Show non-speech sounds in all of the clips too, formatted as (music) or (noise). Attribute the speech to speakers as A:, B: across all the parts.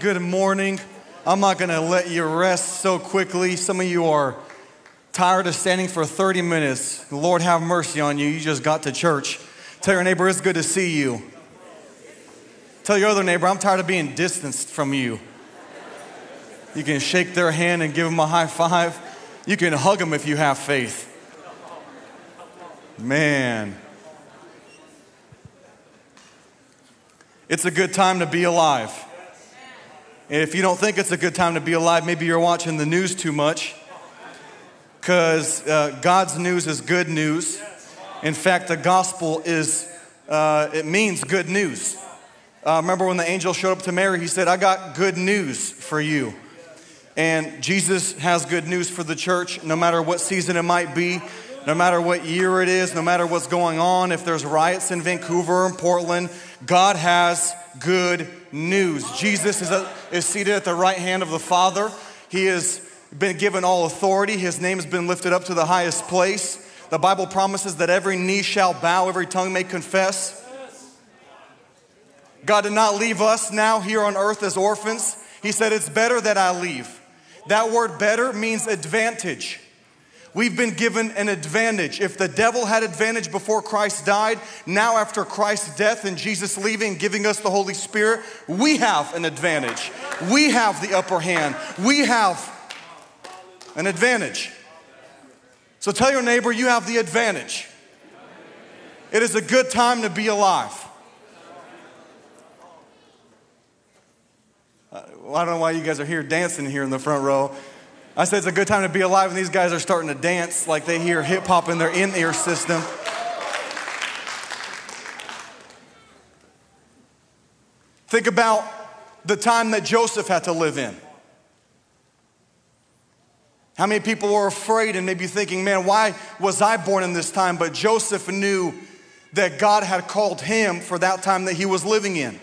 A: Good morning. I'm not going to let you rest so quickly. Some of you are tired of standing for 30 minutes. Lord have mercy on you. You just got to church. Tell your neighbor it's good to see you. Tell your other neighbor I'm tired of being distanced from you. You can shake their hand and give them a high five. You can hug them if you have faith. Man. It's a good time to be alive. And if you don't think it's a good time to be alive, maybe you're watching the news too much. Because uh, God's news is good news. In fact, the gospel is, uh, it means good news. Uh, remember when the angel showed up to Mary, he said, I got good news for you. And Jesus has good news for the church, no matter what season it might be, no matter what year it is, no matter what's going on, if there's riots in Vancouver and Portland, God has good news. Jesus is, a, is seated at the right hand of the Father. He has been given all authority. His name has been lifted up to the highest place. The Bible promises that every knee shall bow, every tongue may confess. God did not leave us now here on earth as orphans. He said, It's better that I leave. That word better means advantage. We've been given an advantage. If the devil had advantage before Christ died, now after Christ's death and Jesus leaving, giving us the Holy Spirit, we have an advantage. We have the upper hand. We have an advantage. So tell your neighbor you have the advantage. It is a good time to be alive. Uh, I don't know why you guys are here dancing here in the front row. I said it's a good time to be alive, and these guys are starting to dance like they hear hip hop in their in ear system. Think about the time that Joseph had to live in. How many people were afraid and maybe thinking, man, why was I born in this time? But Joseph knew that God had called him for that time that he was living in.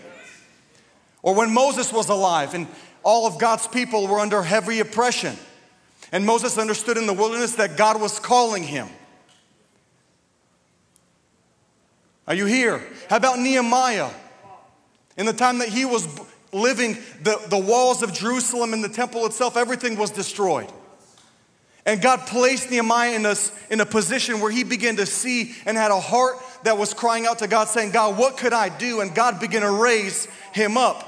A: Or when Moses was alive and all of God's people were under heavy oppression. And Moses understood in the wilderness that God was calling him. Are you here? How about Nehemiah? In the time that he was living, the, the walls of Jerusalem and the temple itself, everything was destroyed. And God placed Nehemiah in a, in a position where he began to see and had a heart that was crying out to God, saying, God, what could I do? And God began to raise him up.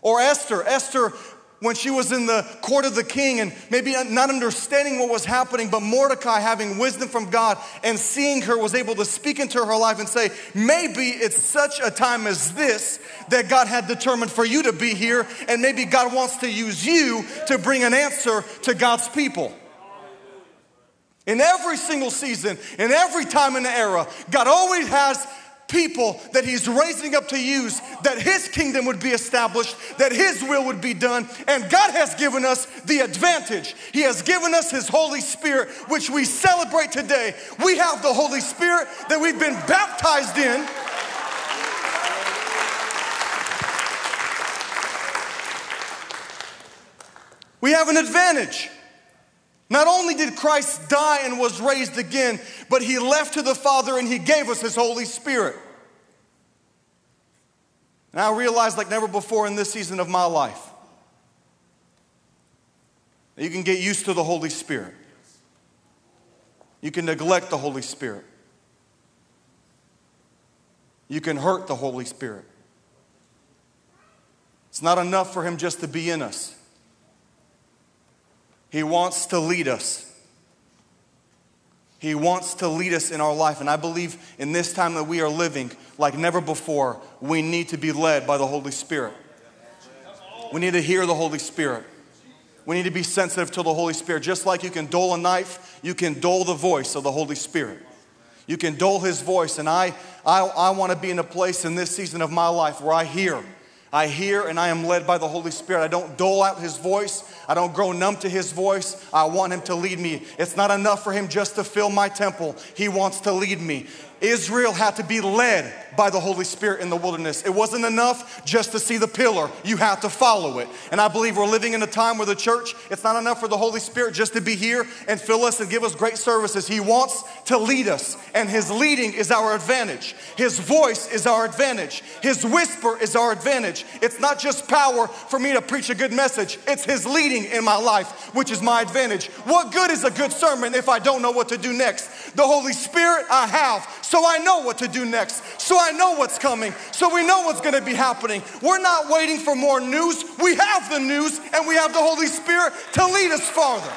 A: Or Esther. Esther when she was in the court of the king and maybe not understanding what was happening, but Mordecai having wisdom from God and seeing her was able to speak into her life and say, maybe it's such a time as this that God had determined for you to be here, and maybe God wants to use you to bring an answer to God's people. In every single season, in every time in the era, God always has people that he's raising up to use that his kingdom would be established, that his will would be done. And God has given us the advantage. He has given us his Holy Spirit, which we celebrate today. We have the Holy Spirit that we've been baptized in. We have an advantage. Not only did Christ die and was raised again, but he left to the Father and he gave us his Holy Spirit. And I realized, like never before in this season of my life, that you can get used to the Holy Spirit. You can neglect the Holy Spirit. You can hurt the Holy Spirit. It's not enough for him just to be in us. He wants to lead us. He wants to lead us in our life. And I believe in this time that we are living, like never before, we need to be led by the Holy Spirit. We need to hear the Holy Spirit. We need to be sensitive to the Holy Spirit. Just like you can dull a knife, you can dull the voice of the Holy Spirit. You can dull his voice. And I, I, I want to be in a place in this season of my life where I hear I hear and I am led by the Holy Spirit. I don't dole out his voice. I don't grow numb to his voice. I want him to lead me. It's not enough for him just to fill my temple, he wants to lead me. Israel had to be led by the Holy Spirit in the wilderness. It wasn't enough just to see the pillar, you had to follow it. And I believe we're living in a time where the church, it's not enough for the Holy Spirit just to be here and fill us and give us great services. He wants to lead us, and His leading is our advantage. His voice is our advantage. His whisper is our advantage. It's not just power for me to preach a good message, it's His leading in my life, which is my advantage. What good is a good sermon if I don't know what to do next? The Holy Spirit I have, so I know what to do next, so I know what's coming, so we know what's gonna be happening. We're not waiting for more news, we have the news, and we have the Holy Spirit to lead us farther.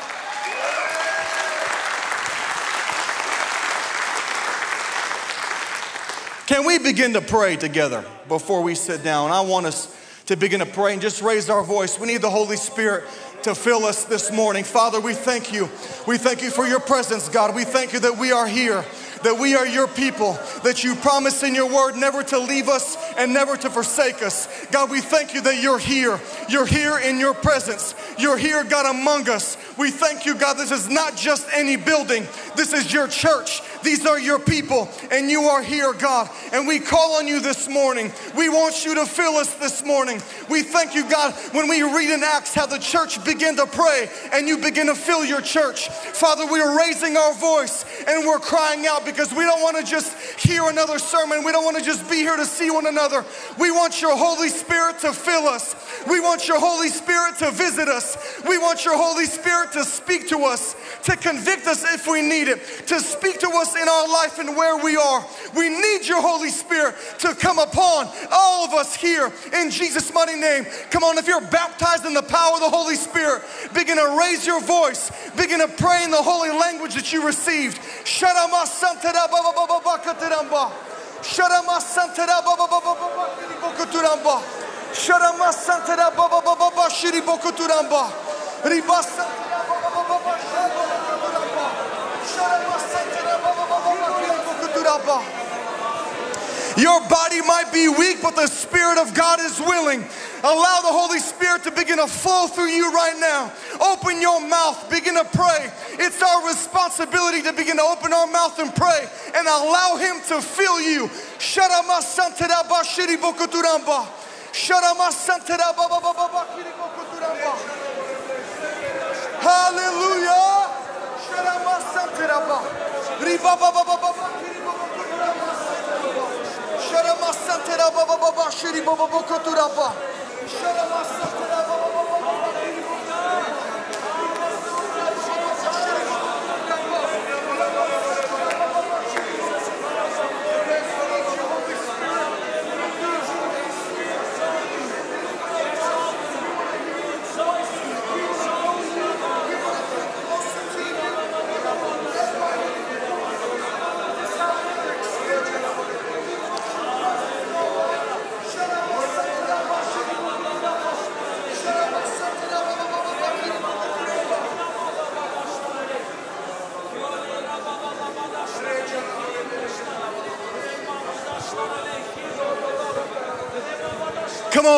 A: Can we begin to pray together before we sit down? I want us to begin to pray and just raise our voice. We need the Holy Spirit to fill us this morning. Father, we thank you. We thank you for your presence, God. We thank you that we are here that we are your people, that you promise in your word never to leave us and never to forsake us. God, we thank you that you're here. You're here in your presence. You're here, God, among us. We thank you, God, this is not just any building, this is your church. These are your people, and you are here, God. And we call on you this morning. We want you to fill us this morning. We thank you, God, when we read in Acts how the church began to pray and you begin to fill your church. Father, we are raising our voice and we're crying out because we don't want to just hear another sermon. We don't want to just be here to see one another. We want your Holy Spirit to fill us. We want your Holy Spirit to visit us. We want your Holy Spirit to speak to us, to convict us if we need it, to speak to us in our life and where we are. We need your Holy Spirit to come upon all of us here in Jesus' mighty name. Come on, if you're baptized in the power of the Holy Spirit, begin to raise your voice, begin to pray in the holy language that you received. Sharama Santara Baba Baba Your body might be weak, but the Spirit of God is willing. Allow the Holy Spirit to begin to flow through you right now. Open your mouth, begin to pray. It's our responsibility to begin to open our mouth and pray and allow Him to fill you. Sharama Santara Bashiri Bokuturamba. Sharama Santara Baba Baba Bakiri Bokuturamba. Hallelujah. Sharama Santara Baba. Riba Baba Baba Bakiri Bokuturamba. Sharama Santara Baba Baba Shiri Baba Bokuturamba. Sharama Santara Baba Baba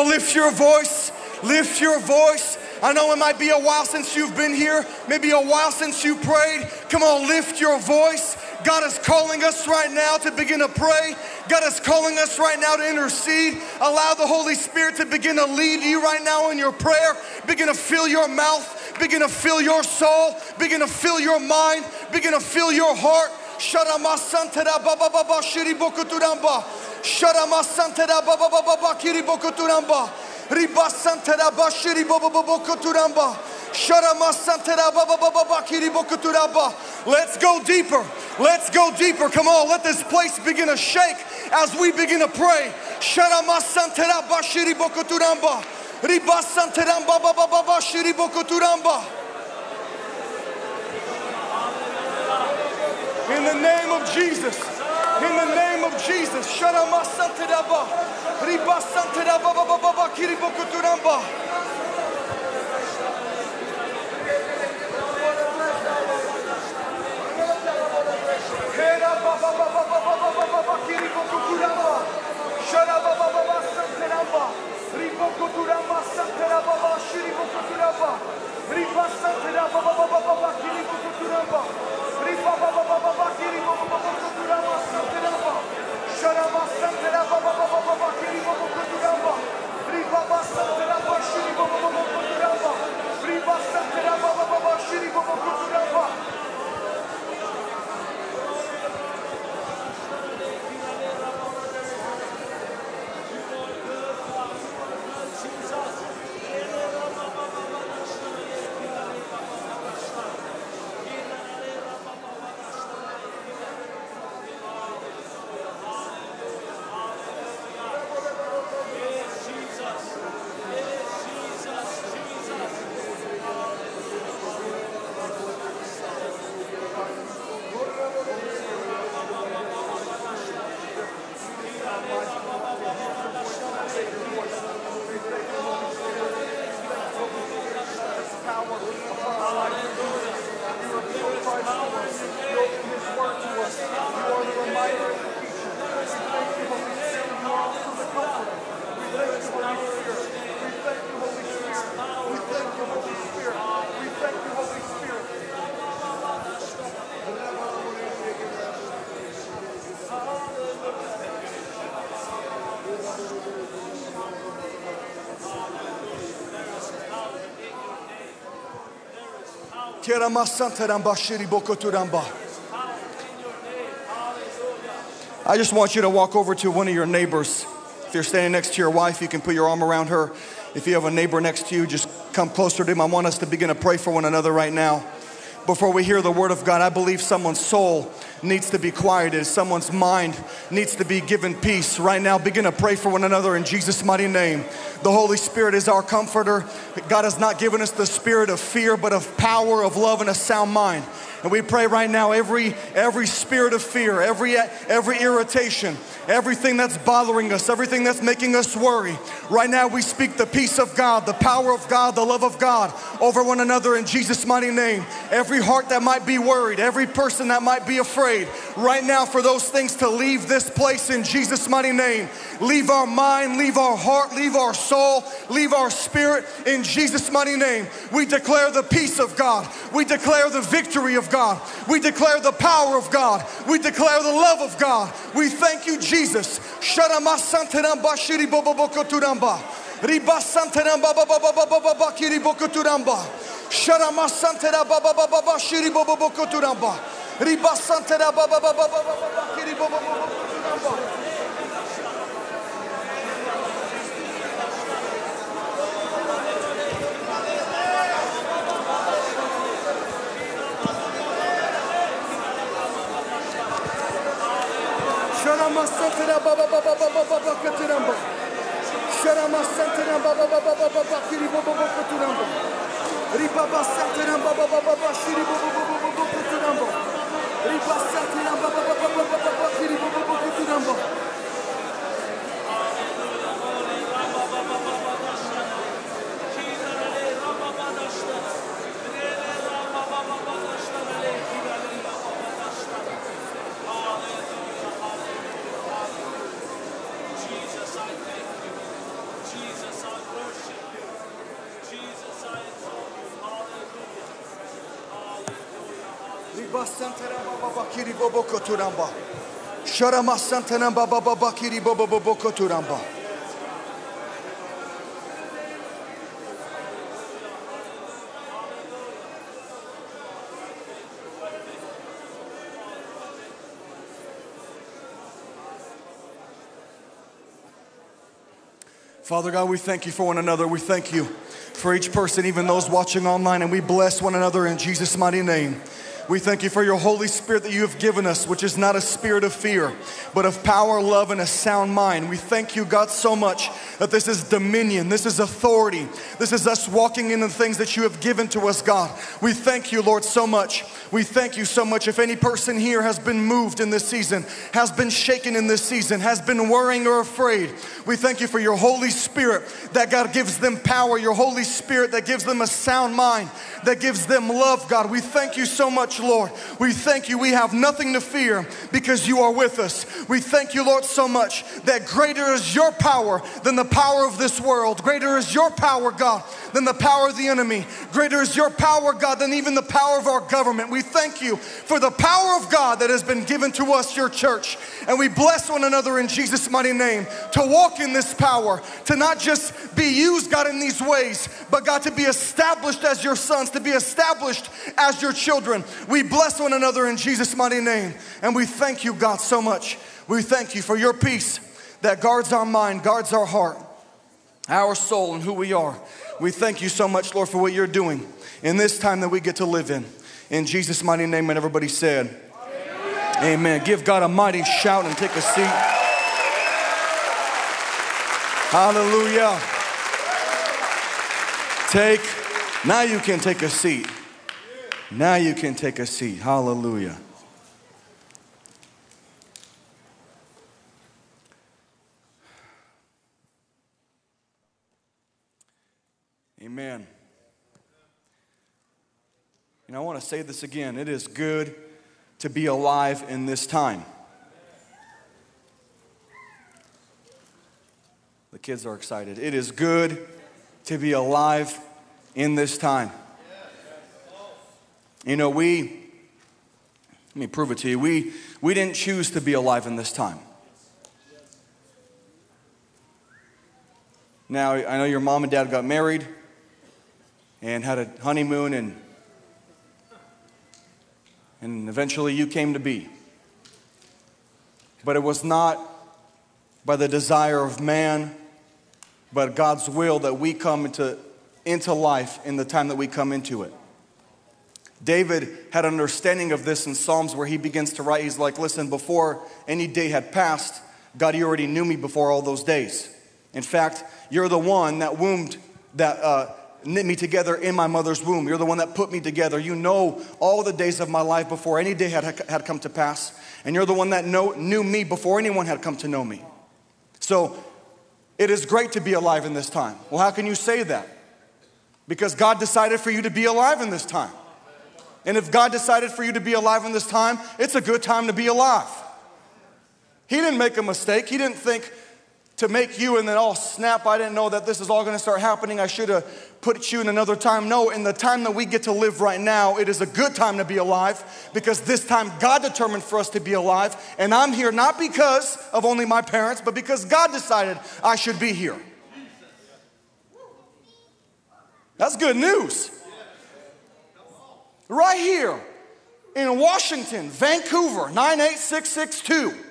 A: lift your voice. Lift your voice. I know it might be a while since you've been here, maybe a while since you prayed. Come on, lift your voice. God is calling us right now to begin to pray. God is calling us right now to intercede. Allow the Holy Spirit to begin to lead you right now in your prayer. Begin to fill your mouth. Begin to fill your soul. Begin to fill your mind. Begin to fill your heart. Sharama santera baba baba shiri bokuturamba. Sharama santera baba baba baba kiri bokuturamba. Riba santera bashiri baba bokuturamba. Sharama santera baba baba baba kiri bokuturamba. Let's go deeper. Let's go deeper. Come on, let this place begin to shake as we begin to pray. Sharama santera bashiri bokuturamba. Riba santera baba baba baba shiri bokuturamba. In the name of Jesus. In the Jesus. Sharama santedaba. Riba santedaba baba baba kiribokuturamba. Hera baba baba baba baba baba kiribokuturamba. Sharaba baba baba santeramba. Ribokuturamba santeraba baba shiribokuturamba. Riba santeraba baba baba baba kiribokuturamba. Riba baba baba baba kiribokuturamba santeramba. Sharaba santeraba baba baba baba kiribokuturamba. Riba baba santeraba shiribokuturamba. I just want you to walk over to one of your neighbors. If you're standing next to your wife, you can put your arm around her. If you have a neighbor next to you, just come closer to him. I want us to begin to pray for one another right now. Before we hear the word of God, I believe someone's soul needs to be quieted, someone's mind needs to be given peace. Right now, begin to pray for one another in Jesus' mighty name. The Holy Spirit is our comforter. God has not given us the spirit of fear, but of power, of love, and a sound mind. And we pray right now every every spirit of fear, every every irritation, everything that's bothering us, everything that's making us worry. Right now we speak the peace of God, the power of God, the love of God over one another in Jesus mighty name. Every heart that might be worried, every person that might be afraid, right now for those things to leave this place in Jesus mighty name. Leave our mind, leave our heart, leave our soul, leave our spirit in Jesus mighty name. We declare the peace of God. We declare the victory of God. We declare the power of God. We declare the love of God. We thank you, Jesus. Ribaba Santana Baba Baba Baba Shiri Baba Baba Baba Baba Baba Baba Baba Kiri Baba Baba bakiri bobo koturamba. Sharama santana baba baba kiri bobo bobo koturamba. Father God, we thank you for one another. We thank you for each person, even those watching online, and we bless one another in Jesus' mighty name. We thank you for your Holy Spirit that you have given us, which is not a spirit of fear, but of power, love, and a sound mind. We thank you, God, so much that this is dominion, this is authority, this is us walking in the things that you have given to us, God. We thank you, Lord, so much. We thank you so much. If any person here has been moved in this season, has been shaken in this season, has been worrying or afraid, we thank you for your Holy Spirit that God gives them power, your Holy Spirit that gives them a sound mind, that gives them love, God. We thank you so much, Lord. We thank you. We have nothing to fear because you are with us. We thank you, Lord, so much that greater is your power than the power of this world. Greater is your power, God, than the power of the enemy. Greater is your power, God, than even the power of our government. We thank you for the power of God that has been given to us, your church. And we bless one another in Jesus' mighty name to walk in this power, to not just be used, God, in these ways, but God, to be established as your sons, to be established as your children. We bless one another in Jesus' mighty name. And we thank you, God, so much. We thank you for your peace that guards our mind, guards our heart, our soul, and who we are. We thank you so much, Lord, for what you're doing in this time that we get to live in. In Jesus' mighty name, and everybody said, Amen. Amen. Give God a mighty shout and take a seat. Hallelujah. Take, now you can take a seat. Now you can take a seat. Hallelujah. Amen. And I want to say this again it is good to be alive in this time. The kids are excited. It is good to be alive in this time. You know, we, let me prove it to you, we, we didn't choose to be alive in this time. Now, I know your mom and dad got married and had a honeymoon and and eventually you came to be. But it was not by the desire of man, but God's will that we come into, into life in the time that we come into it. David had an understanding of this in Psalms where he begins to write. He's like, Listen, before any day had passed, God, you already knew me before all those days. In fact, you're the one that wombed, that uh, knit me together in my mother's womb. You're the one that put me together. You know all the days of my life before any day had, had come to pass. And you're the one that know, knew me before anyone had come to know me. So it is great to be alive in this time. Well, how can you say that? Because God decided for you to be alive in this time. And if God decided for you to be alive in this time, it's a good time to be alive. He didn't make a mistake. He didn't think to make you and then, oh, snap, I didn't know that this is all gonna start happening. I should have put you in another time. No, in the time that we get to live right now, it is a good time to be alive because this time God determined for us to be alive. And I'm here not because of only my parents, but because God decided I should be here. That's good news. Right here in Washington, Vancouver, 98662.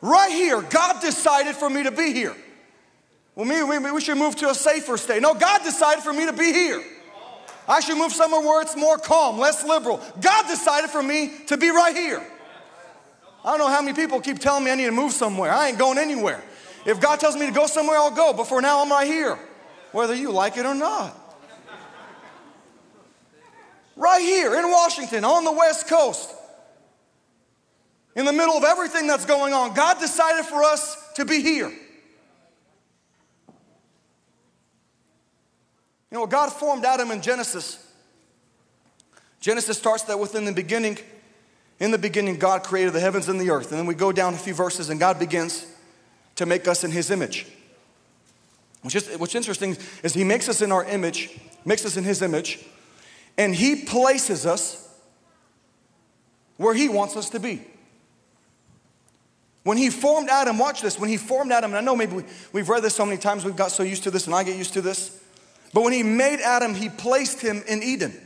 A: Right here, God decided for me to be here. Well, maybe we should move to a safer state. No, God decided for me to be here. I should move somewhere where it's more calm, less liberal. God decided for me to be right here. I don't know how many people keep telling me I need to move somewhere. I ain't going anywhere. If God tells me to go somewhere, I'll go. But for now, I'm right here, whether you like it or not. Right here in Washington, on the West Coast in the middle of everything that's going on, God decided for us to be here. You know, God formed Adam in Genesis. Genesis starts that within the beginning. In the beginning, God created the heavens and the earth. And then we go down a few verses, and God begins to make us in His image. Which is, what's interesting is He makes us in our image, makes us in His image, and He places us where He wants us to be. When he formed Adam, watch this, when he formed Adam, and I know maybe we, have read this so many times, we've got so used to this, and I get used to this. But when he made Adam, he placed him in Eden.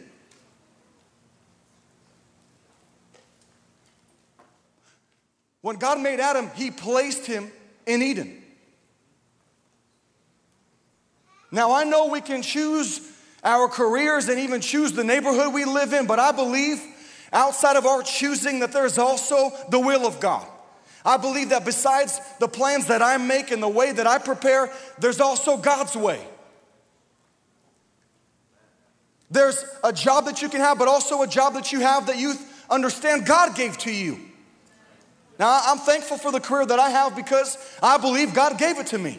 A: When God made Adam, he placed him in Eden. Now, I know we can choose our careers and even choose the neighborhood we live in, but I believe outside of our choosing that there's also the will of God. I believe that besides the plans that I make and the way that I prepare, there's also God's way. There's a job that you can have, but also a job that you have that you understand God gave to you. Now, I'm thankful for the career that I have because I believe God gave it to me.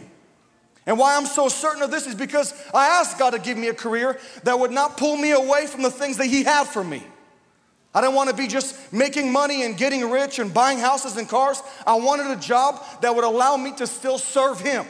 A: And why I'm so certain of this is because I asked God to give me a career that would not pull me away from the things that He had for me. I didn't want to be just making money and getting rich and buying houses and cars. I wanted a job that would allow me to still serve Him.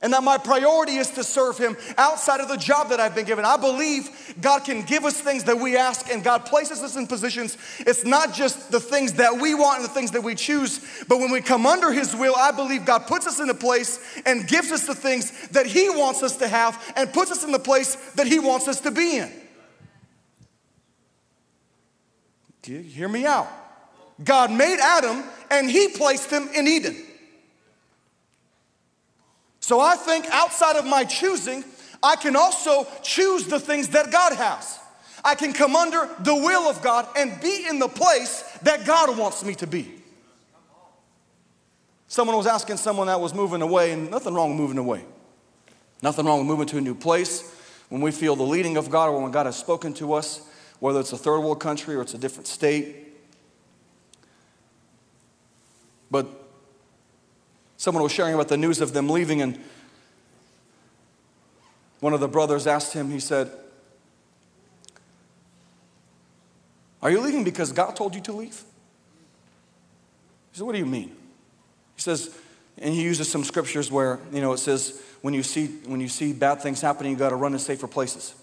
A: And that my priority is to serve Him outside of the job that I've been given. I believe God can give us things that we ask, and God places us in positions. It's not just the things that we want and the things that we choose, but when we come under His will, I believe God puts us in a place and gives us the things that He wants us to have and puts us in the place that He wants us to be in. Hear me out. God made Adam and he placed him in Eden. So I think outside of my choosing, I can also choose the things that God has. I can come under the will of God and be in the place that God wants me to be. Someone was asking someone that was moving away, and nothing wrong with moving away. Nothing wrong with moving to a new place when we feel the leading of God or when God has spoken to us whether it's a third world country or it's a different state. But someone was sharing about the news of them leaving, and one of the brothers asked him, he said, Are you leaving because God told you to leave? He said, What do you mean? He says, and he uses some scriptures where, you know, it says, when you see, when you see bad things happening, you got to run to safer places.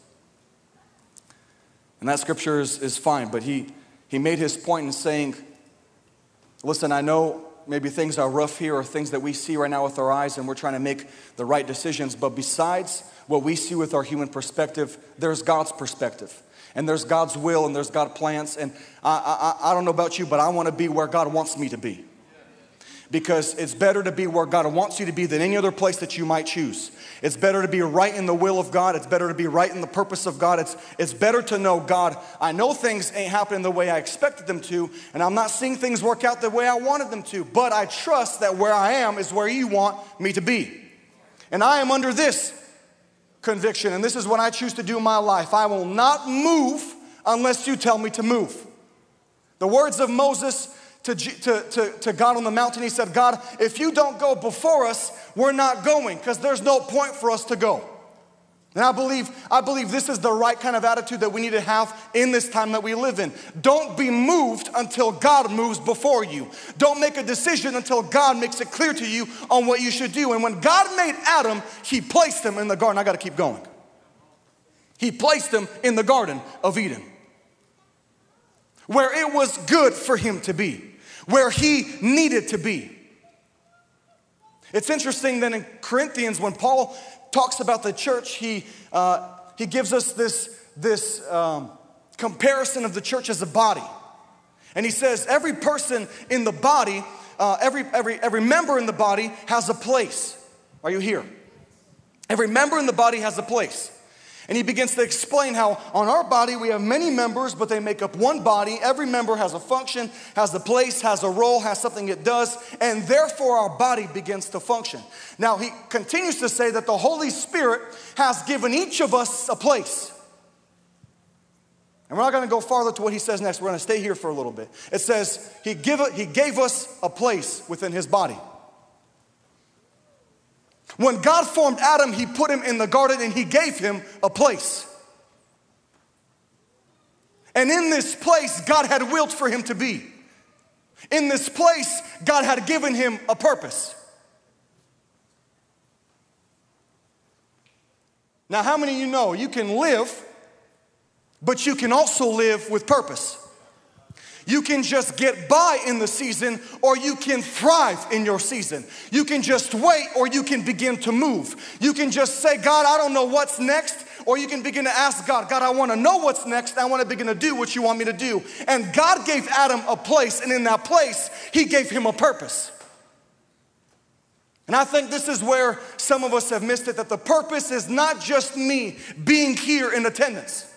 A: And that scripture is, is fine, but he, he made his point in saying, Listen, I know maybe things are rough here or things that we see right now with our eyes and we're trying to make the right decisions. But besides what we see with our human perspective, there's God's perspective. And there's God's will and there's God's plans. And I, I, I don't know about you, but I want to be where God wants me to be because it's better to be where God wants you to be than any other place that you might choose. It's better to be right in the will of God. It's better to be right in the purpose of God. It's, it's better to know God. I know things ain't happening the way I expected them to, and I'm not seeing things work out the way I wanted them to, but I trust that where I am is where you want me to be. And I am under this conviction, and this is what I choose to do in my life. I will not move unless you tell me to move. The words of Moses to, to, to, to God on the mountain. He said, God, if you don't go before us, we're not going because there's no point for us to go. And I believe, I believe this is the right kind of attitude that we need to have in this time that we live in. Don't be moved until God moves before you. Don't make a decision until God makes it clear to you on what you should do. And when God made Adam, He placed him in the garden. I got to keep going. He placed him in the Garden of Eden, where it was good for him to be where he needed to be. It's interesting that in Corinthians, when Paul talks about the church, he, uh, he gives us this, this um, comparison of the church as a body. And he says, every person in the body, uh, every, every, every member in the body has a place. Are you here? Every member in the body has a place. And he begins to explain how on our body we have many members, but they make up one body. Every member has a function, has a place, has a role, has something it does, and therefore our body begins to function. Now he continues to say that the Holy Spirit has given each of us a place. And we're not going to go farther to what he says next. We're going to stay here for a little bit. It says, He, give, he gave us a place within His body. When God formed Adam, He put him in the garden and He gave him a place. And in this place, God had willed for him to be. In this place, God had given him a purpose. Now, how many of you know you can live, but you can also live with purpose? You can just get by in the season, or you can thrive in your season. You can just wait, or you can begin to move. You can just say, God, I don't know what's next, or you can begin to ask God, God, I want to know what's next. I want to begin to do what you want me to do. And God gave Adam a place, and in that place, He gave him a purpose. And I think this is where some of us have missed it that the purpose is not just me being here in attendance.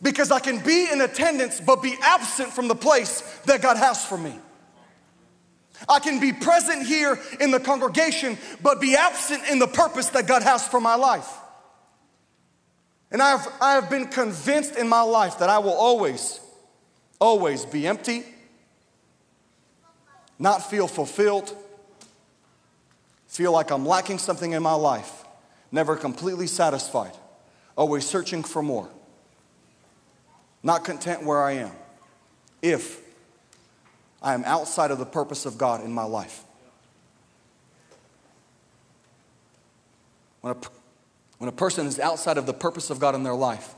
A: Because I can be in attendance but be absent from the place that God has for me. I can be present here in the congregation but be absent in the purpose that God has for my life. And I have, I have been convinced in my life that I will always, always be empty, not feel fulfilled, feel like I'm lacking something in my life, never completely satisfied, always searching for more not content where I am, if I am outside of the purpose of God in my life. When a, when a person is outside of the purpose of God in their life,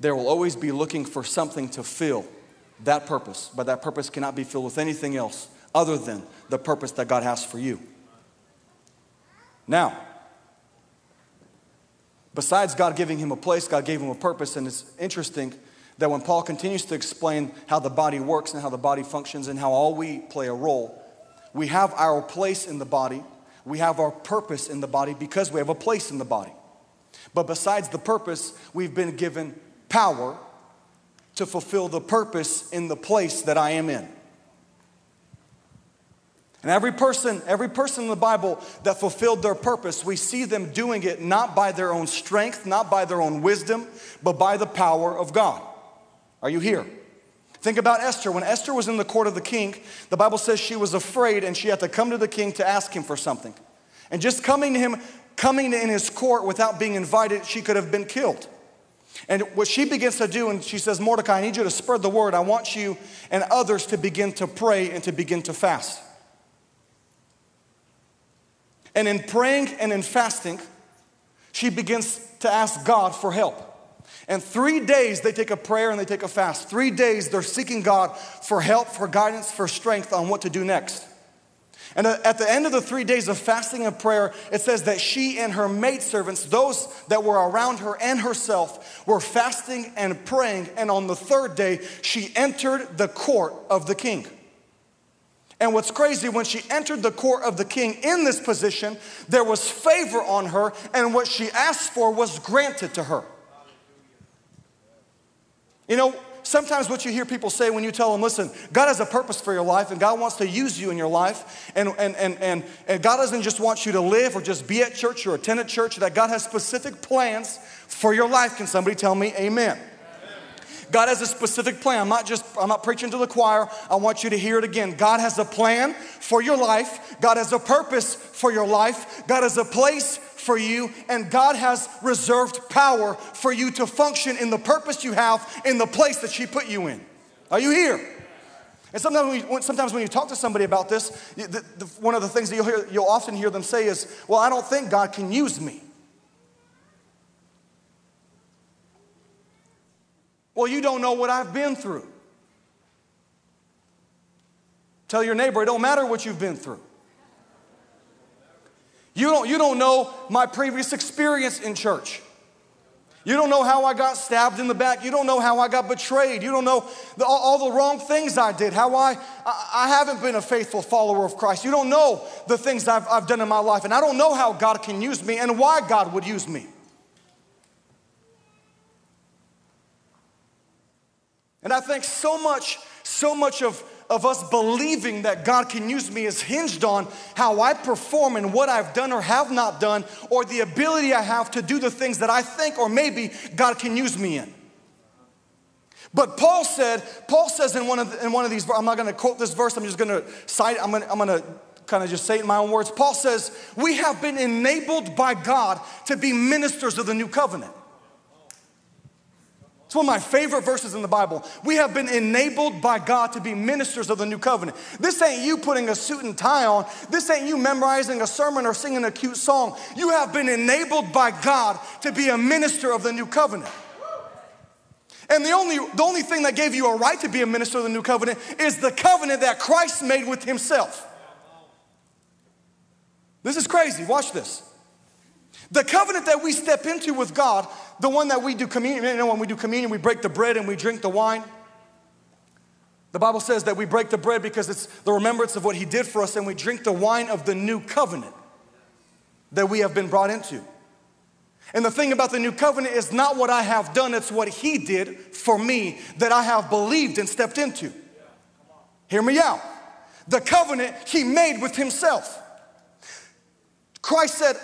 A: they will always be looking for something to fill that purpose, but that purpose cannot be filled with anything else other than the purpose that God has for you. Now, besides God giving him a place, God gave him a purpose, and it's interesting that when Paul continues to explain how the body works and how the body functions and how all we play a role, we have our place in the body, we have our purpose in the body because we have a place in the body. But besides the purpose, we've been given power to fulfill the purpose in the place that I am in. And every person, every person in the Bible that fulfilled their purpose, we see them doing it not by their own strength, not by their own wisdom, but by the power of God. Are you here? Think about Esther. When Esther was in the court of the king, the Bible says she was afraid and she had to come to the king to ask him for something. And just coming to him, coming in his court without being invited, she could have been killed. And what she begins to do, and she says, Mordecai, I need you to spread the word. I want you and others to begin to pray and to begin to fast. And in praying and in fasting, she begins to ask God for help. And three days they take a prayer and they take a fast. Three days they're seeking God for help, for guidance, for strength on what to do next. And uh, at the end of the three days of fasting and prayer, it says that she and her maidservants, those that were around her and herself, were fasting and praying. And on the third day, she entered the court of the king. And what's crazy, when she entered the court of the king in this position, there was favor on her, and what she asked for was granted to her. You know, sometimes what you hear people say when you tell them, listen, God has a purpose for your life and God wants to use you in your life. And, and, and, and, and God doesn't just want you to live or just be at church or attend a church, that God has specific plans for your life. Can somebody tell me amen? God has a specific plan. I'm not just, I'm not preaching to the choir. I want you to hear it again. God has a plan for your life. God has a purpose for your life. God has a place for you, and God has reserved power for you to function in the purpose you have in the place that she put you in. Are you here? And sometimes when, you, sometimes when you talk to somebody about this, the, the, one of the things that you'll, hear, you'll often hear them say is, Well, I don't think God can use me. Well, you don't know what I've been through. Tell your neighbor, it don't matter what you've been through. You don't, you don't know my previous experience in church. You don't know how I got stabbed in the back. You don't know how I got betrayed. You don't know the, all, all, the wrong things I did, how I, I, I, haven't been a faithful follower of Christ. You don't know the things I've, I've done in my life. And I don't know how God can use me and why God would use me. And I think so much, so much of of us believing that God can use me is hinged on how I perform and what I've done or have not done, or the ability I have to do the things that I think or maybe God can use me in. But Paul said, Paul says in one of, in one of these, I'm not gonna quote this verse, I'm just gonna cite, I'm gonna, I'm gonna kind of just say it in my own words. Paul says, We have been enabled by God to be ministers of the new covenant. It's one of my favorite verses in the Bible. We have been enabled by God to be ministers of the new covenant. This ain't you putting a suit and tie on. This ain't you memorizing a sermon or singing a cute song. You have been enabled by God to be a minister of the new covenant. And the only, the only thing that gave you a right to be a minister of the new covenant is the covenant that Christ made with himself. This is crazy. Watch this. The covenant that we step into with God the one that we do communion, you know, when we do communion, we break the bread and we drink the wine. The Bible says that we break the bread because it's the remembrance of what He did for us, and we drink the wine of the new covenant that we have been brought into. And the thing about the new covenant is not what I have done, it's what He did for me that I have believed and stepped into. Hear me out. The covenant He made with Himself. Christ said,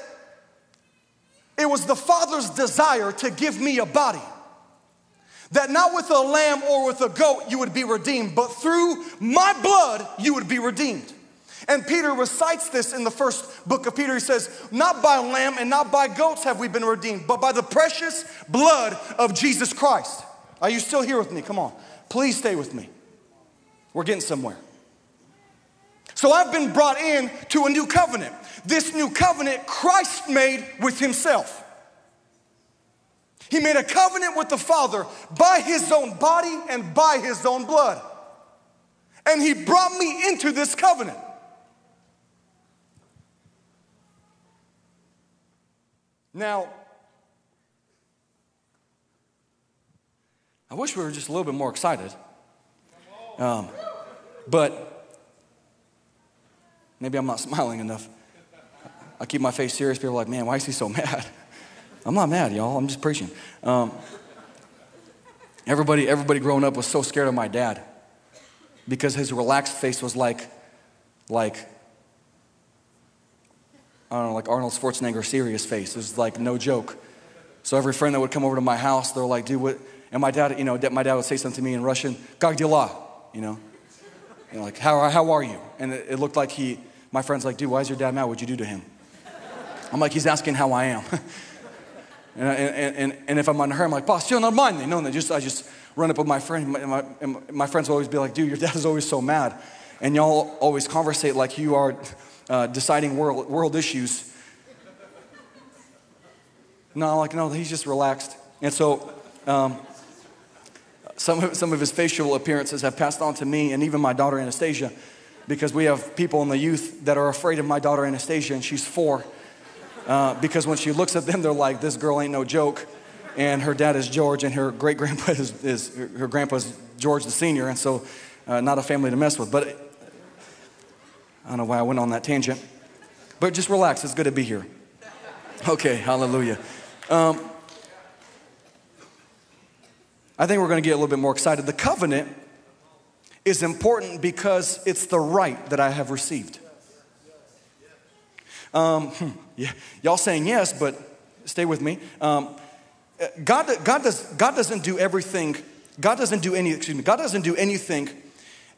A: it was the Father's desire to give me a body. That not with a lamb or with a goat you would be redeemed, but through my blood you would be redeemed. And Peter recites this in the first book of Peter. He says, Not by lamb and not by goats have we been redeemed, but by the precious blood of Jesus Christ. Are you still here with me? Come on. Please stay with me. We're getting somewhere. So I've been brought in to a new covenant. This new covenant Christ made with himself. He made a covenant with the Father by his own body and by his own blood. And he brought me into this covenant. Now, I wish we were just a little bit more excited. Um, but maybe I'm not (laughs) smiling enough. I keep my face serious. People are like, man, why is he so (laughs) mad? I'm not mad, y'all. I'm just preaching. Um, everybody, everybody growing up was so scared of my dad because his relaxed face was like, like, I don't know, like Arnold Schwarzenegger serious face. It was like no joke. So every friend that would come over to my house, they're like, dude, what? And my dad, you know, my dad would say something to me in Russian, "Как дела?" You know, you know like, how, how are you? And it, it looked like he, my friend's like, dude, why is your dad mad? What'd you do to him? I'm like, he's asking how I am. (laughs) and, and, and, and, if I'm on her, I'm like, boss, you're not mine. No, and just, I just run up with my friend. My, and my friends will always be like, dude, your dad is always so mad. And y'all always conversate like you are uh, deciding world, world issues. No, like, no, he's just relaxed. And so Um, some, of, some of his facial appearances have passed on to me and even my daughter Anastasia because we have people in the youth that are afraid of my daughter Anastasia, and she's four. Uh, because when she looks at them, they're like, this girl ain't no joke. And her dad is George, and her great grandpa (laughs) is, is, her grandpa's George the senior, and so uh, not a family to mess with. But I don't know why I went on that tangent. But just relax, it's good to be here. Okay, hallelujah. Um, I think we're going to get a little bit more excited. The covenant is important because it's the right that I have received. Um, hmm, yeah, y'all saying yes, but stay with me. Um, God, God, does, God doesn't do everything, God doesn't do any, excuse me, God doesn't do anything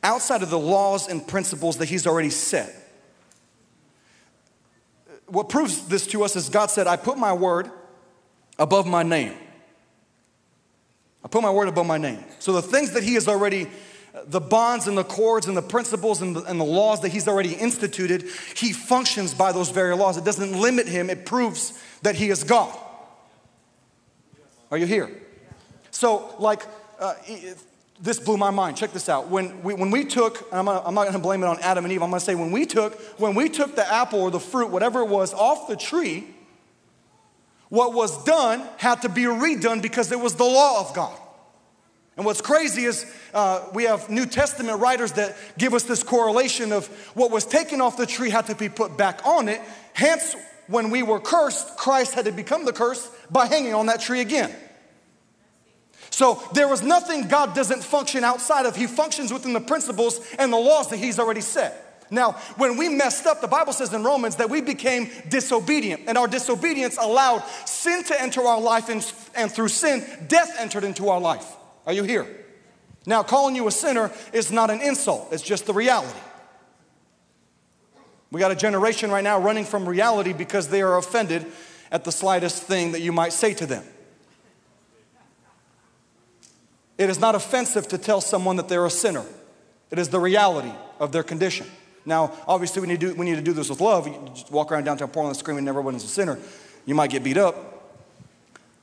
A: outside of the laws and principles that He's already set. What proves this to us is God said, I put my word above my name. I put my word above my name. So the things that He has already the bonds and the cords and the principles and the, and the, laws that he's already instituted, he functions by those very laws. It doesn't limit him, it proves that he is God. Are you here? So, like, uh, this blew my mind. Check this out. When we, when we took, I'm, gonna, I'm not going to blame it on Adam and Eve. I'm going to say when we took when we took the apple or the fruit, whatever it was, off the tree, what was done had to be redone because it was the law of God. And what's crazy is uh, we have New Testament writers that give us this correlation of what was taken off the tree had to be put back on it. Hence, when we were cursed, Christ had to become the curse by hanging on that tree again. So there was nothing God doesn't function outside of. He functions within the principles and the laws that He's already set. Now, when we messed up, the Bible says in Romans that we became disobedient, and our disobedience allowed sin to enter our life, and, and through sin, death entered into our life. Are you here? Now, calling you a sinner is not an insult, it's just the reality. We got a generation right now running from reality because they are offended at the slightest thing that you might say to them. It is not offensive to tell someone that they're a sinner. It is the reality of their condition. Now, obviously, we need to do, we need to do this with love. You just walk around downtown Portland screaming everyone's a sinner. You might get beat up.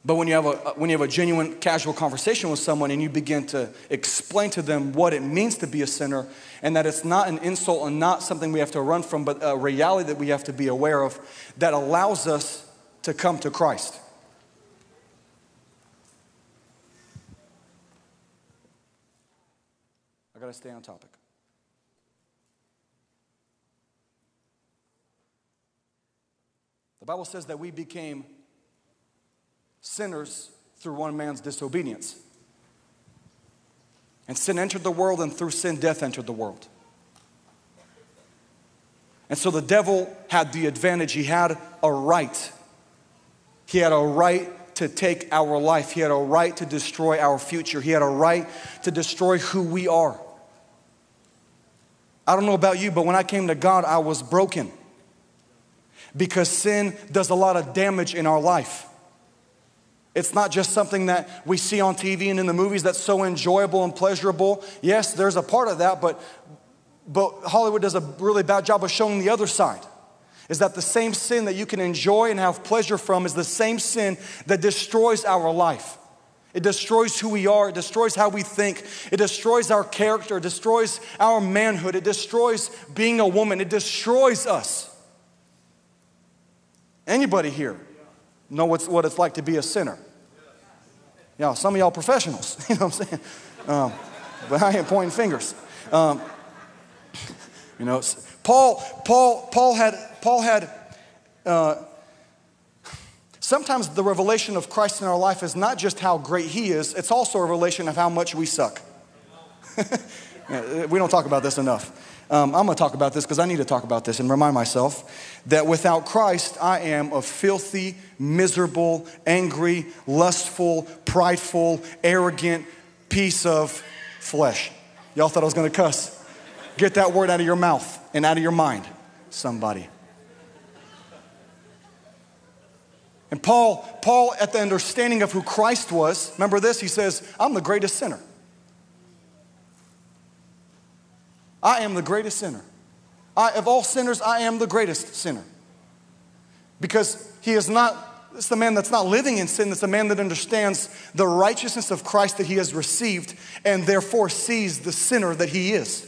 A: But when you, have a, uh, when you have a genuine casual conversation with someone and you begin to explain to them what it means to be a sinner and that it's not an insult and not something we have to run from, but a reality that we have to be aware of that allows us to come to Christ. I got to stay on topic. The Bible says that we became sinners through one man's disobedience. And sin entered the world, and through sin, death entered the world. And so the devil had the advantage. He had a right. He had a right to take our life. He had a right to destroy our future. He had a right to destroy who we are. I don't know about you, but when I came to God, I was broken because sin does a lot of damage in our life. It's not just something that we see on TV and in the movies that's so enjoyable and pleasurable. Yes, there's a part of that, but, but Hollywood does a really bad job of showing the other side. Is that the same sin that you can enjoy and have pleasure from is the same sin that destroys our life. It destroys who we are. It destroys how we think. It destroys our character. It destroys our manhood. It destroys being a woman. It destroys us. Anybody here know what's, what it's like to be a sinner. Yeah, some of y'all professionals, (laughs) you know what I'm saying? Um, but I ain't pointing fingers. Um, you know, Paul, Paul, Paul had, Paul had, uh, sometimes the revelation of Christ in our life is not just how great he is, it's also a revelation of how much we suck. (laughs) we don't talk about this enough. Um, I'm going to talk about this because I need to talk about this and remind myself that without Christ, I am a filthy, miserable, angry, lustful, prideful, arrogant piece of flesh. Y'all thought I was going to cuss. Get that word out of your mouth and out of your mind, somebody. And Paul, Paul, at the understanding of who Christ was, remember this? He says, I'm the greatest sinner. I am the greatest sinner. I, of all sinners, I am the greatest sinner. Because he is not it's the man that's not living in sin. It's the man that understands the righteousness of Christ that he has received and therefore sees the sinner that he is.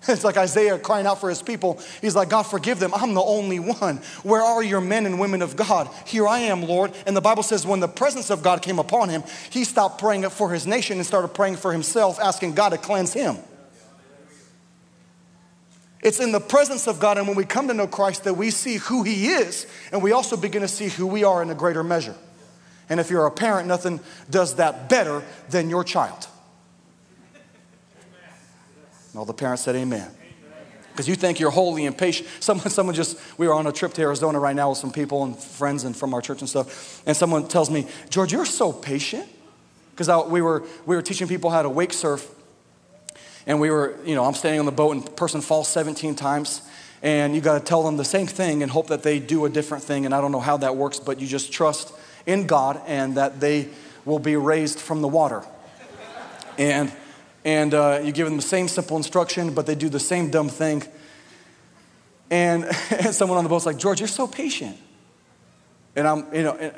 A: (laughs) It's like Isaiah crying out for his people. He's like, God, forgive them. I'm the only one. Where are your men and women of God? Here I am, Lord. And the Bible says, when the presence of God came upon him, he stopped praying for his nation and started praying for himself, asking God to cleanse him. It's in the presence of God, and when we come to know Christ, that we see who He is, and we also begin to see who we are in a greater measure. And if you're a parent, nothing does that better than your child. And All the parents said amen. Because you think you're holy and patient. (laughs) Someone, someone just, we were on a trip to Arizona right now with some people and friends and from our church and stuff. And someone tells me, George, you're so patient. Because we were, we were teaching people how to wake surf. And we were, you know, I'm standing on the boat and person falls 17 times. And you got to tell them the same thing and hope that they do a different thing. And I don't know how that works, but you just trust in God and that they will be raised from the water. And and uh, you give them the same simple instruction, but they do the same dumb thing. And, (laughs) and someone on the boat's like, George, you're so patient. And I'm, you know, and,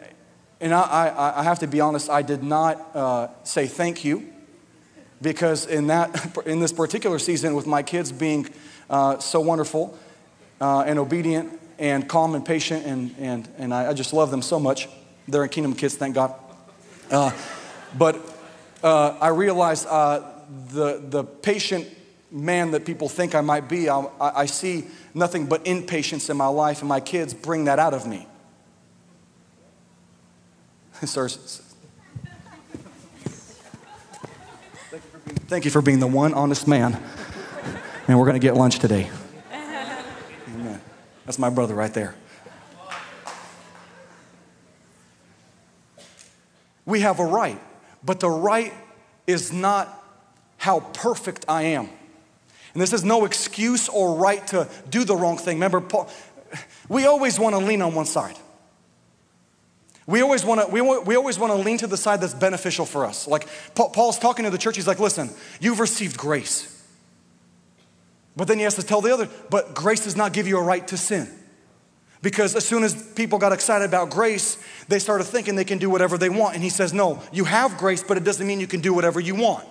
A: and I, I, I, have to be honest, I did not uh, say thank you because in that, (laughs) in this particular season, with my kids being uh, so wonderful uh, and obedient and calm and patient, and, and, and I, I, just love them so much. They're in Kingdom Kids, thank God. Uh, but uh, I realized the, the patient man that people think I might be, I, I see nothing but impatience in my life, and my kids bring that out of me. (laughs) thank you for being the one honest man. And we're going to get lunch today. Amen. That's my brother right there. We have a right, but the right is not how perfect I am. And this is no excuse or right to do the wrong thing. Remember, Paul, we always want to lean on one side. We always want to we, we always want to lean to the side that's beneficial for us. Like Paul's talking to the church, he's like, listen, you've received grace. But then he has to tell the other, but grace does not give you a right to sin. Because as soon as people got excited about grace, they started thinking they can do whatever they want. And he says, no, you have grace, but it doesn't mean you can do whatever you want.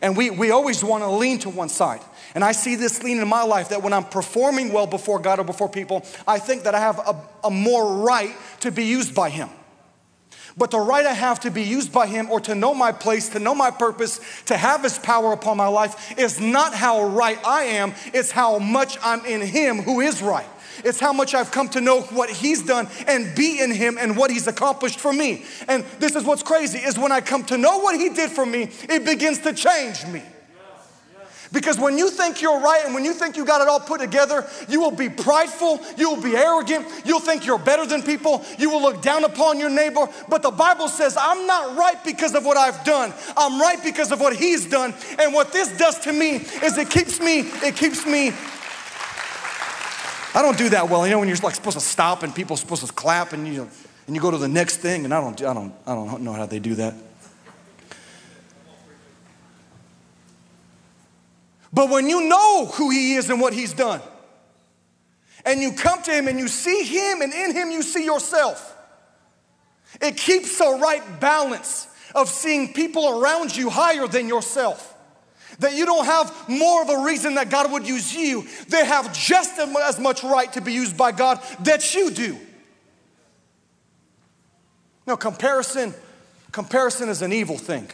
A: And we, we always want to lean to one side. And I see this lean in my life that when I'm performing well before God or before people, I think that I have a, a more right to be used by Him. But the right I have to be used by Him or to know my place, to know my purpose, to have His power upon my life is not how right I am, it's how much I'm in Him who is right. It's how much I've come to know what he's done and be in him and what he's accomplished for me. And this is what's crazy is when I come to know what he did for me, it begins to change me. Because when you think you're right and when you think you got it all put together, you will be prideful, you will be arrogant, you'll think you're better than people, you will look down upon your neighbor. But the Bible says, I'm not right because of what I've done. I'm right because of what he's done. And what this does to me is it keeps me, it keeps me I don't do that well. You know, when you're like supposed to stop and people are supposed to clap and you, and you go to the next thing, and I don't, I, don't, I don't know how they do that. But when you know who he is and what he's done, and you come to him and you see him, and in him you see yourself, it keeps a right balance of seeing people around you higher than yourself that you don't have more of a reason that God would use you. They have just as much right to be used by God that you do. Now, comparison, comparison is an evil thing.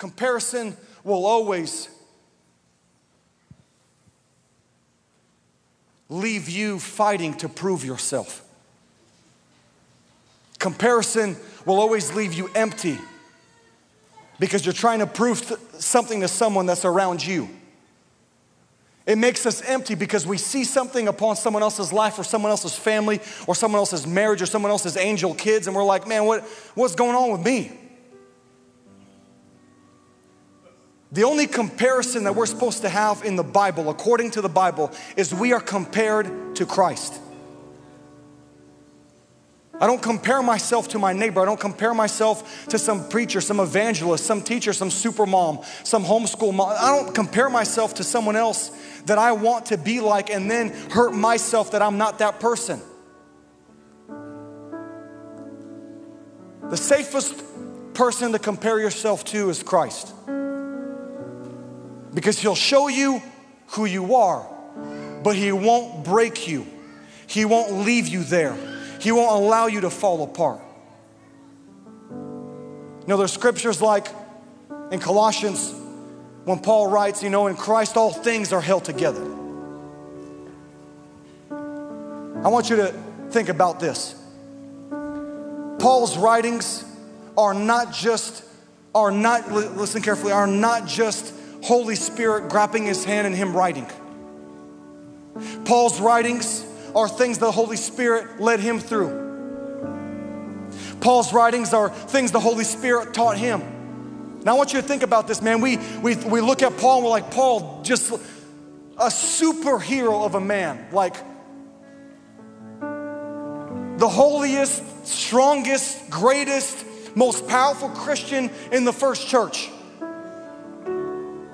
A: Comparison will always leave you fighting to prove yourself. Comparison will always leave you empty because you're trying to prove something to someone that's around you. It makes us empty because we see something upon someone else's life or someone else's family or someone else's marriage or someone else's angel kids, and we're like, man, what, what's going on with me? The only comparison that we're supposed to have in the Bible, according to the Bible, is we are compared to Christ. I don't compare myself to my neighbor. I don't compare myself to some preacher, some evangelist, some teacher, some super mom, some homeschool mom. I don't compare myself to someone else that I want to be like and then hurt myself that I'm not that person. The safest person to compare yourself to is Christ. Because he'll show you who you are, but he won't break you. He won't leave you there. He won't allow you to fall apart. You know, there's scriptures like in Colossians when Paul writes, you know, in Christ all things are held together. I want you to think about this. Paul's writings are not just, are not, listen carefully, are not just Holy Spirit grabbing his hand and him writing. Paul's writings are things the Holy Spirit led him through. Paul's writings are things the Holy Spirit taught him. Now I want you to think about this, man. We, we, we look at Paul and we're like, Paul, just a superhero of a man. Like the holiest, strongest, greatest, most powerful Christian in the first church.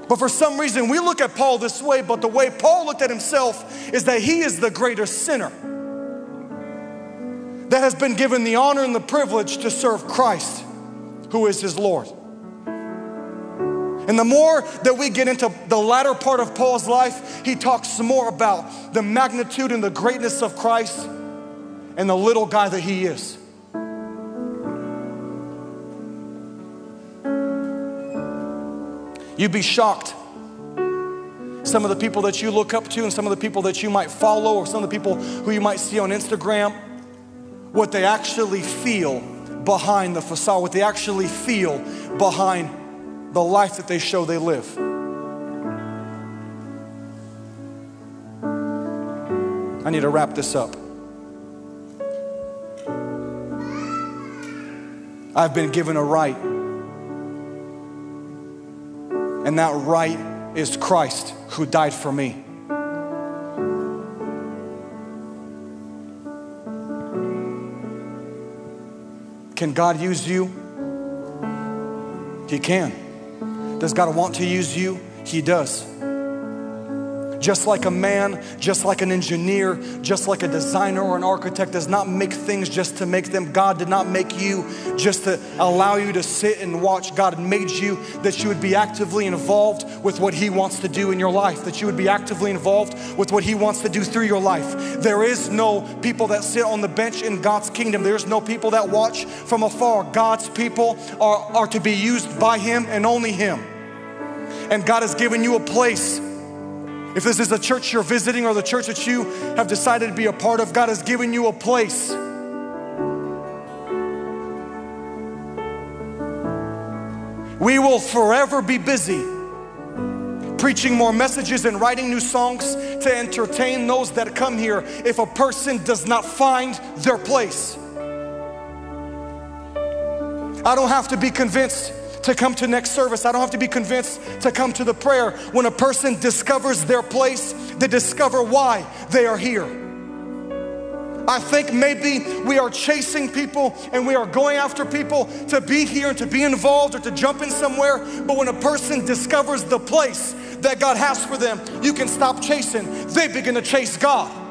A: But for some reason, we look at Paul this way, but the way Paul looked at himself is that he is the greater sinner that has been given the honor and the privilege to serve Christ, who is his Lord. And the more that we get into the latter part of Paul's life, he talks more about the magnitude and the greatness of Christ and the little guy that he is. You'd be shocked. Some of the people that you look up to, and some of the people that you might follow, or some of the people who you might see on Instagram, what they actually feel behind the facade, what they actually feel behind the life that they show they live. I need to wrap this up. I've been given a right and that right is Christ who died for me. Can God use you? He can. Does God want to use you? He does. Just like a man, just like an engineer, just like a designer or an architect does not make things just to make them. God did not make you just to allow you to sit and watch. God made you that you would be actively involved with what He wants to do in your life, that you would be actively involved with what He wants to do through your life. There is no people that sit on the bench in God's kingdom, there's no people that watch from afar. God's people are, are to be used by Him and only Him. And God has given you a place if this is a church you're visiting or the church that you have decided to be a part of, God has given you a place. We will forever be busy preaching more messages and writing new songs to entertain those that come here if a person does not find their place. I don't have to be convinced to come to next service. I don't have to be convinced to come to the prayer. When a person discovers their place, they discover why they are here. I think maybe we are chasing people and we are going after people to be here and to be involved or to jump in somewhere. But when a person discovers the place that God has for them, you can stop chasing. They begin to chase God.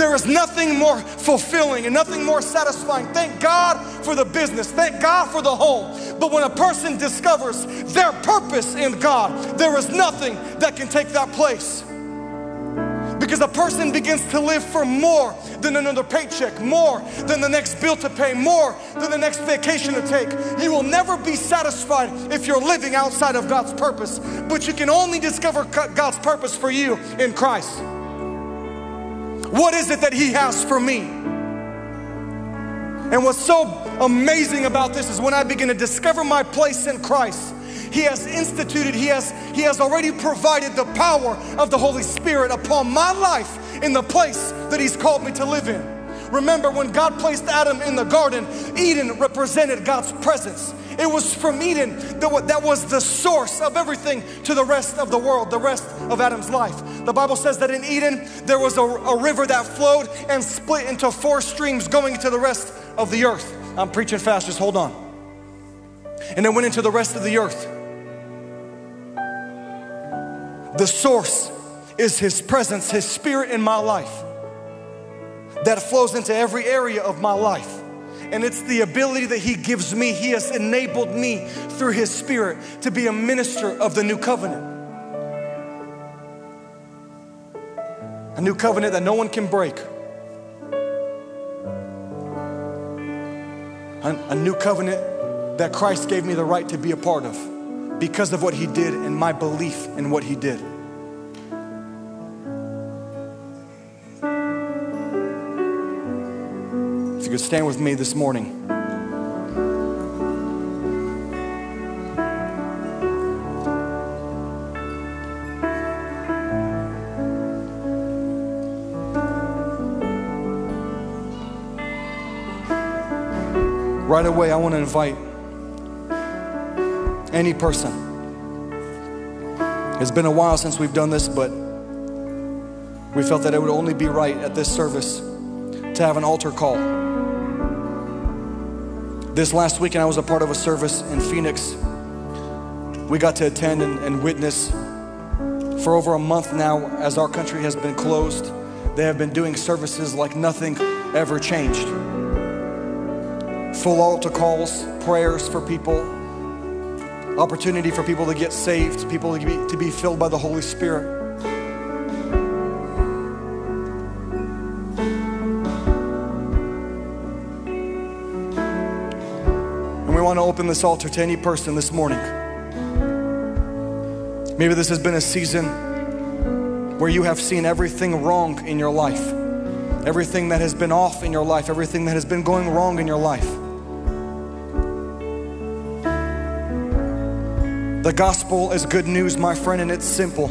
A: There is nothing more fulfilling and nothing more satisfying. Thank God for the business, thank God for the home. But when a person discovers their purpose in God, there is nothing that can take that place. Because a person begins to live for more than another paycheck, more than the next bill to pay, more than the next vacation to take. You will never be satisfied if you're living outside of God's purpose, but you can only discover God's purpose for you in Christ. What is it that He has for me? And what's so amazing about this is when I begin to discover my place in Christ, He has instituted, He has, He has already provided the power of the Holy Spirit upon my life in the place that He's called me to live in. Remember when God placed Adam in the garden, Eden represented God's presence. It was from Eden that was the source of everything to the rest of the world, the rest of Adam's life. The Bible says that in Eden, there was a, a river that flowed and split into four streams going to the rest of the earth. I'm preaching fast, just hold on. And it went into the rest of the earth. The source is His presence, His Spirit in my life that flows into every area of my life. And it's the ability that He gives me. He has enabled me through His Spirit to be a minister of the new covenant. A new covenant that no one can break. A, a new covenant that Christ gave me the right to be a part of because of what He did and my belief in what He did. You could stand with me this morning. Right away, I want to invite any person. It's been a while since we've done this, but we felt that it would only be right at this service to have an altar call. This last weekend, I was a part of a service in Phoenix. We got to attend and, and witness for over a month now as our country has been closed. They have been doing services like nothing ever changed. Full altar calls, prayers for people, opportunity for people to get saved, people to be, to be filled by the Holy Spirit. Want to open this altar to any person this morning. Maybe this has been a season where you have seen everything wrong in your life, everything that has been off in your life, everything that has been going wrong in your life. The gospel is good news, my friend, and it's simple.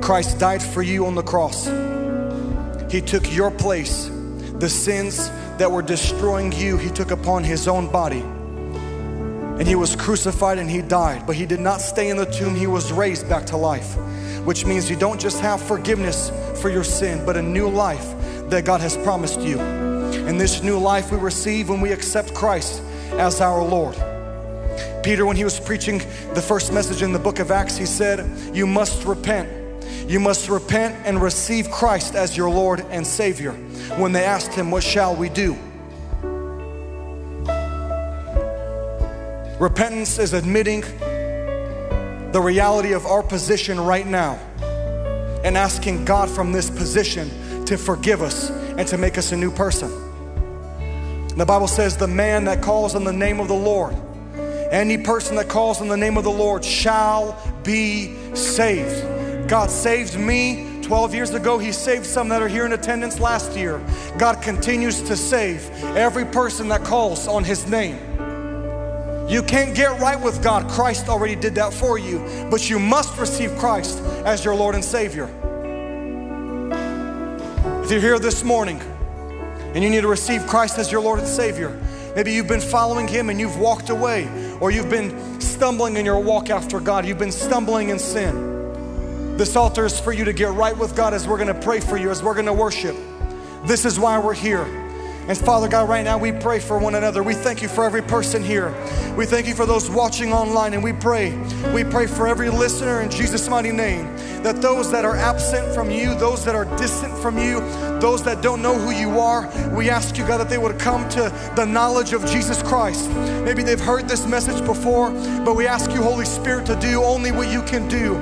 A: Christ died for you on the cross. He took your place. The sins that were destroying you, He took upon His own body and he was crucified and he died, but he did not stay in the tomb, he was raised back to life, which means you don't just have forgiveness for your sin, but a new life that God has promised you. And this new life we receive when we accept Christ as our Lord. Peter, when he was preaching the first message in the book of Acts, he said, You must repent. You must repent and receive Christ as your Lord and Savior. When they asked him, What shall we do? Repentance is admitting the reality of our position right now and asking God from this position to forgive us and to make us a new person. The Bible says, The man that calls on the name of the Lord, any person that calls on the name of the Lord shall be saved. God saved me 12 years ago, He saved some that are here in attendance last year. God continues to save every person that calls on His name. You can't get right with God. Christ already did that for you. But you must receive Christ as your Lord and Savior. If you're here this morning and you need to receive Christ as your Lord and Savior, maybe you've been following Him and you've walked away, or you've been stumbling in your walk after God, you've been stumbling in sin. This altar is for you to get right with God as we're gonna pray for you, as we're gonna worship. This is why we're here. And Father God, right now we pray for one another. We thank you for every person here. We thank you for those watching online, and we pray. We pray for every listener in Jesus' mighty name that those that are absent from you, those that are distant from you, those that don't know who you are, we ask you, God, that they would come to the knowledge of Jesus Christ. Maybe they've heard this message before, but we ask you, Holy Spirit, to do only what you can do.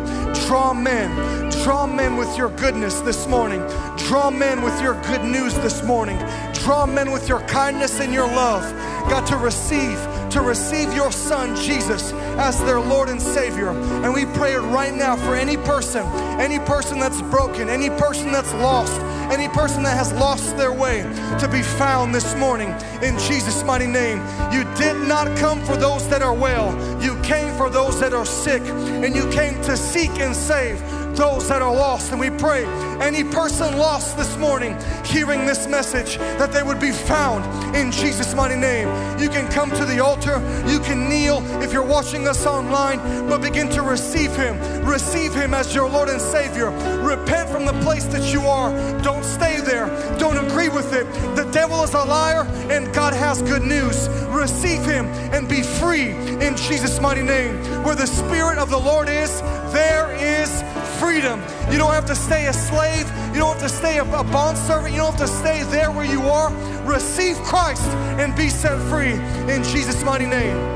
A: Draw men, draw men with your goodness this morning. Draw men with your good news this morning. Draw men with your kindness and your love, God, to receive, to receive your Son, Jesus, as their Lord and Savior. And we pray it right now for any person, any person that's broken, any person that's lost, any person that has lost their way to be found this morning in Jesus' mighty name. You did not come for those that are well, you came for those that are sick, and you came to seek and save those that are lost. And we pray any person lost this morning hearing this message that they would be found in Jesus' mighty name. You can come to the altar, you can kneel if you're watching us online, but begin to receive Him. Receive Him as your Lord and Savior. Repent from the place that you are. Don't stay there, don't agree with it. The devil is a liar, and God has good news. Receive Him and be free in Jesus' mighty name. Where the Spirit of the Lord is, there is freedom. You don't have to stay a slave. You don't have to stay a, a bondservant. You don't have to stay there where you are. Receive Christ and be set free in Jesus' mighty name.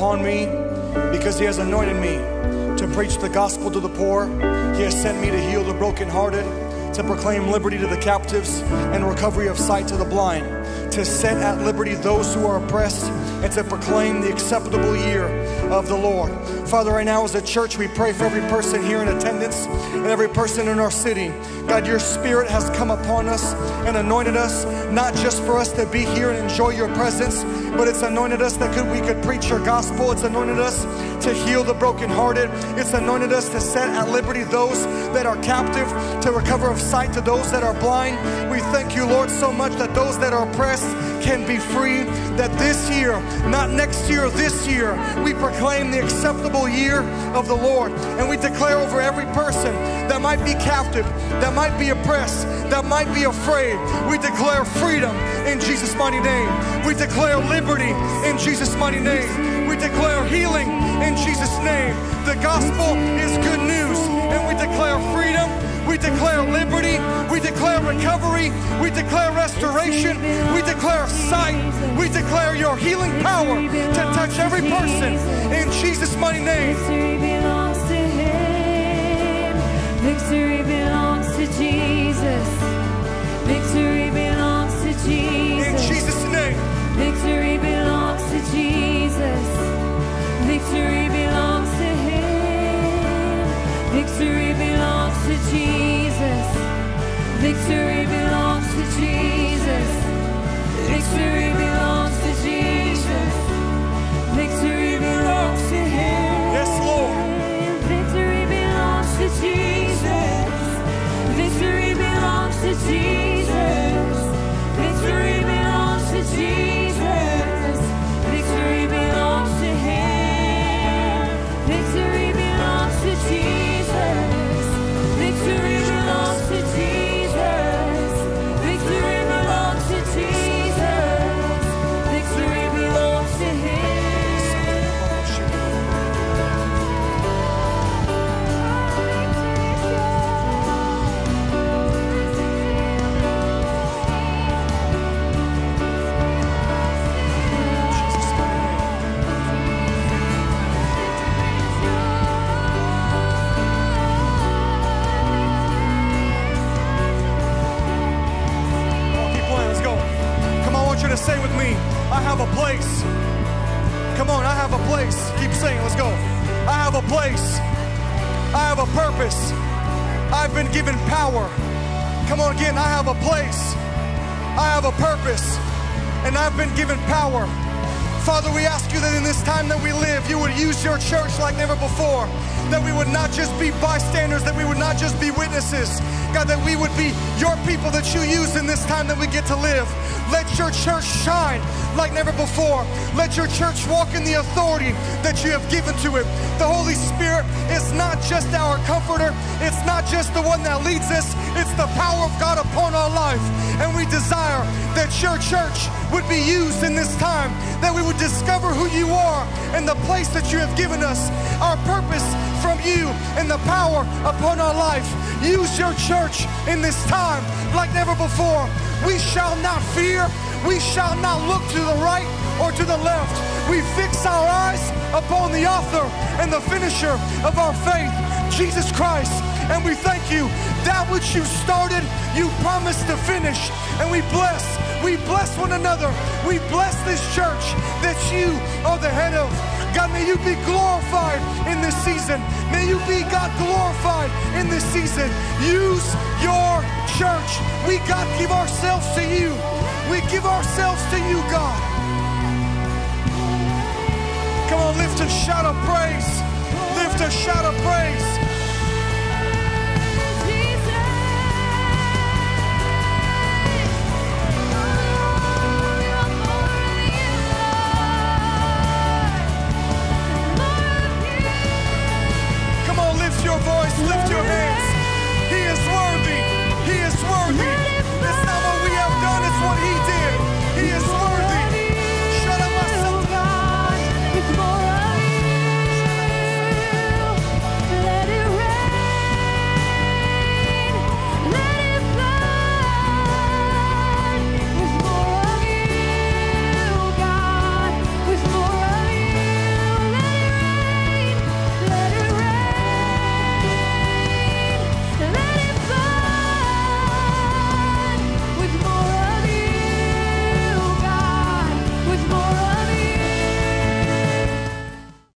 A: Upon me because He has anointed me to preach the gospel to the poor. He has sent me to heal the brokenhearted, to proclaim liberty to the captives and recovery of sight to the blind, to set at liberty those who are oppressed, and to proclaim the acceptable year of the Lord. Father, right now as a church, we pray for every person here in attendance and every person in our city. God, your spirit has come upon us and anointed us, not just for us to be here and enjoy your presence, but it's anointed us that could, we could preach your gospel. It's anointed us to heal the brokenhearted. It's anointed us to set at liberty those that are captive, to recover of sight to those that are blind. We thank you, Lord, so much that those that are oppressed can be free. That this year, not next year, this year, we proclaim the acceptable year of the Lord. And we declare over every person that might be captive, that might be oppressed, that might be afraid. We declare freedom in Jesus' mighty name. We declare liberty in Jesus' mighty name. We declare healing in Jesus' name. The gospel is good news, and we declare freedom. We declare liberty. We declare recovery. We declare restoration. We declare sight. We declare your healing power to touch every person in Jesus' mighty name.
B: Victory belongs to Him. Victory belongs to Jesus. Victory belongs to
A: In
B: Jesus. Victory belongs to Jesus. Victory belongs to Him. Victory belongs to Jesus. Victory belongs to Jesus. Victory
A: place. Keep saying, let's go. I have a place. I have a purpose. I've been given power. Come on again, I have a place. I have a purpose. And I've been given power. Father, we ask you that in this time that we live, you would use your church like never before. That we would not just be bystanders, that we would not just be witnesses. God, that we would be your people that you use in this time that we get to live. Let your church shine like never before. Let your church walk in the authority that you have given to it. The Holy Spirit is not just our comforter, it's not just the one that leads us, it's the power of God upon our life. And we desire that your church would be used in this time, that we would discover who you are and the place that you have given us, our purpose from you and the power upon our life. Use your church in this time like never before. We shall not fear. We shall not look to the right or to the left. We fix our eyes upon the author and the finisher of our faith, Jesus Christ. And we thank you. That which you started, you promised to finish. And we bless, we bless one another. We bless this church that you are the head of. God, may you be glorified in this season. May you be, God, glorified in this season. Use your church. We, God, give ourselves to you. We give ourselves to you, God. Come on, lift a shout of praise. Lift a shout of praise.